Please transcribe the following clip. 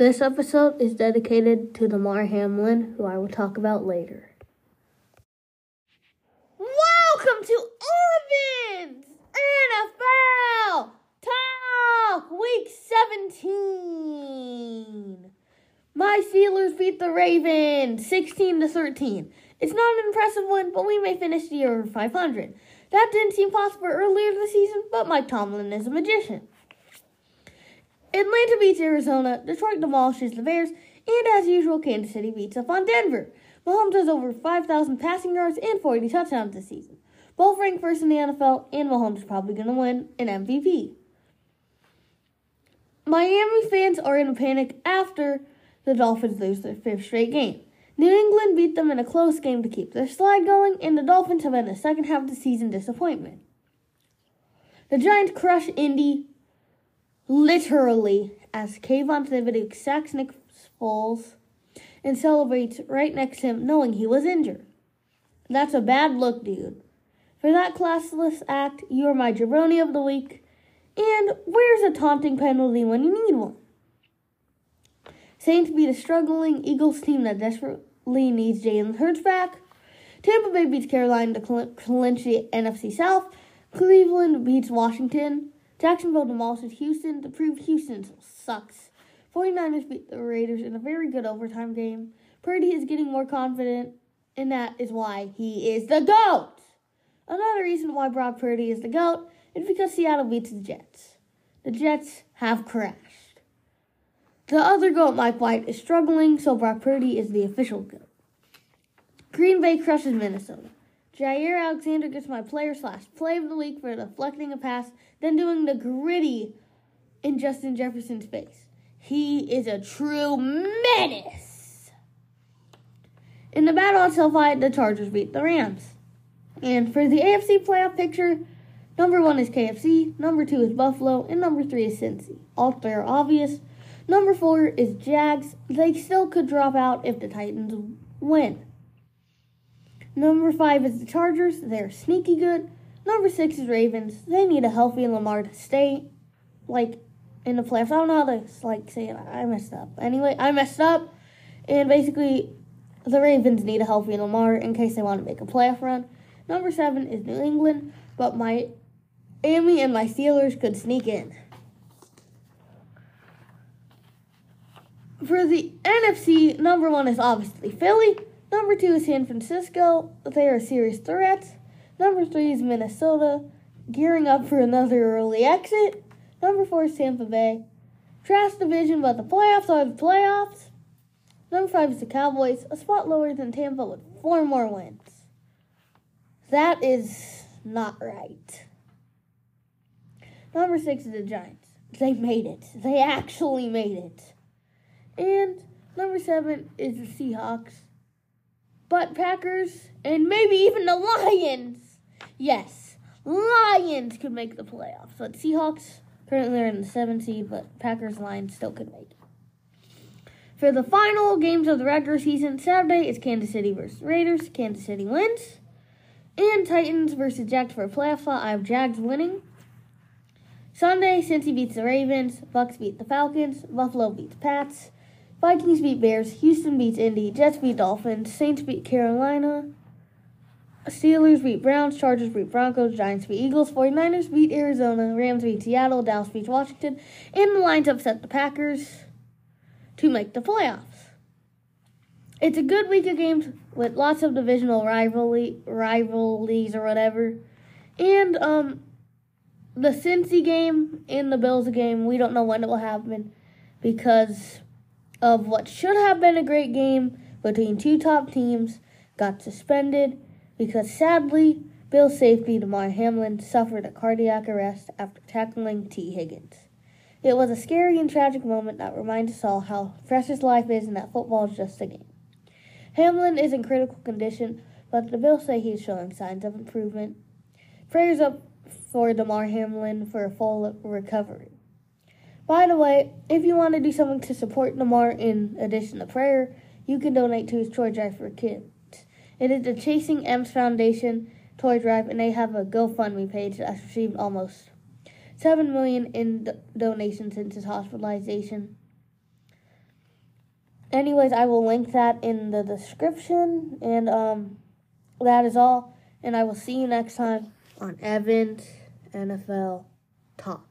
This episode is dedicated to Damar Hamlin, who I will talk about later. Welcome to Evans NFL Talk Week 17. My Steelers beat the Ravens 16 to 13. It's not an impressive win, but we may finish the year 500. That didn't seem possible earlier this season, but Mike Tomlin is a magician. Atlanta beats Arizona, Detroit demolishes the Bears, and as usual, Kansas City beats up on Denver. Mahomes has over 5,000 passing yards and 40 touchdowns this season. Both rank first in the NFL, and Mahomes is probably going to win an MVP. Miami fans are in a panic after the Dolphins lose their fifth straight game. New England beat them in a close game to keep their slide going, and the Dolphins have had a second half of the season disappointment. The Giants crush Indy literally as Kayvon Thibodeaux sacks Nick Foles and celebrates right next to him, knowing he was injured. That's a bad look, dude. For that classless act, you are my jabroni of the week. And where's a taunting penalty when you need one? Saints beat a struggling Eagles team that desperately needs Jalen Hurts back. Tampa Bay beats Carolina to clinch the NFC South. Cleveland beats Washington. Jacksonville demolishes Houston to prove Houston sucks. 49ers beat the Raiders in a very good overtime game. Purdy is getting more confident, and that is why he is the GOAT. Another reason why Brock Purdy is the GOAT is because Seattle beats the Jets. The Jets have crashed. The other GOAT, Mike White, is struggling, so Brock Purdy is the official GOAT. Green Bay crushes Minnesota. Jaire Alexander gets my player slash play of the week for deflecting a pass, then doing the griddy in Justin Jefferson's face. He is a true menace. In the battle at SoFi, the Chargers beat the Rams. And for the AFC playoff picture, number one is KFC, number two is Buffalo, and number three is Cincy. All three are obvious. Number four is Jags. They still could drop out if the Titans win. Number five is the Chargers. They're sneaky good. Number six is Ravens. They need a healthy Lamar to stay, like, in the playoffs. I don't know how to, like, say it. I messed up. Anyway, I messed up. And basically, the Ravens need a healthy Lamar in case they want to make a playoff run. Number seven is New England, but my Amy and my Steelers could sneak in. For the NFC, number one is obviously Philly. Number two is San Francisco. They are a serious threat. Number three is Minnesota, gearing up for another early exit. Number four is Tampa Bay. Trash division, but the playoffs are the playoffs. Number five is the Cowboys, a spot lower than Tampa with four more wins. That is not right. Number six is the Giants. They made it. They actually made it. And number seven is the Seahawks but Packers and maybe even the Lions. Yes, Lions could make the playoffs. But Seahawks currently are in the seventh seed, but Packers Lions still could make it. For the final games of the regular season, Saturday is Kansas City versus Raiders. Kansas City wins. And Titans versus Jags for a playoff spot. I have Jags winning. Sunday, Cincy beats the Ravens. Bucks beat the Falcons. Buffalo beats Pats. Vikings beat Bears, Houston beats Indy, Jets beat Dolphins, Saints beat Carolina, Steelers beat Browns, Chargers beat Broncos, Giants beat Eagles, 49ers beat Arizona, Rams beat Seattle, Dallas beat Washington, and the Lions upset the Packers to make the playoffs. It's a good week of games with lots of divisional rivalry rivalries or whatever. And um the Cincy game and the Bills game, we don't know when it will happen because of what should have been a great game between two top teams got suspended because sadly, Bill's safety, Damar Hamlin, suffered a cardiac arrest after tackling Tee Higgins. It was a scary and tragic moment that reminds us all how precious life is and that football is just a game. Hamlin is in critical condition, but the Bills say he's showing signs of improvement. Prayers up for Damar Hamlin for a full recovery. By the way, if you want to do something to support Lamar in addition to prayer, you can donate to his toy drive for kids. It is the Chasing M's Foundation toy drive, and they have a GoFundMe page that's received almost seven million in donations since his hospitalization. anyways, I will link that in the description. And um, that is all. And I will see you next time on Evans NFL Talk.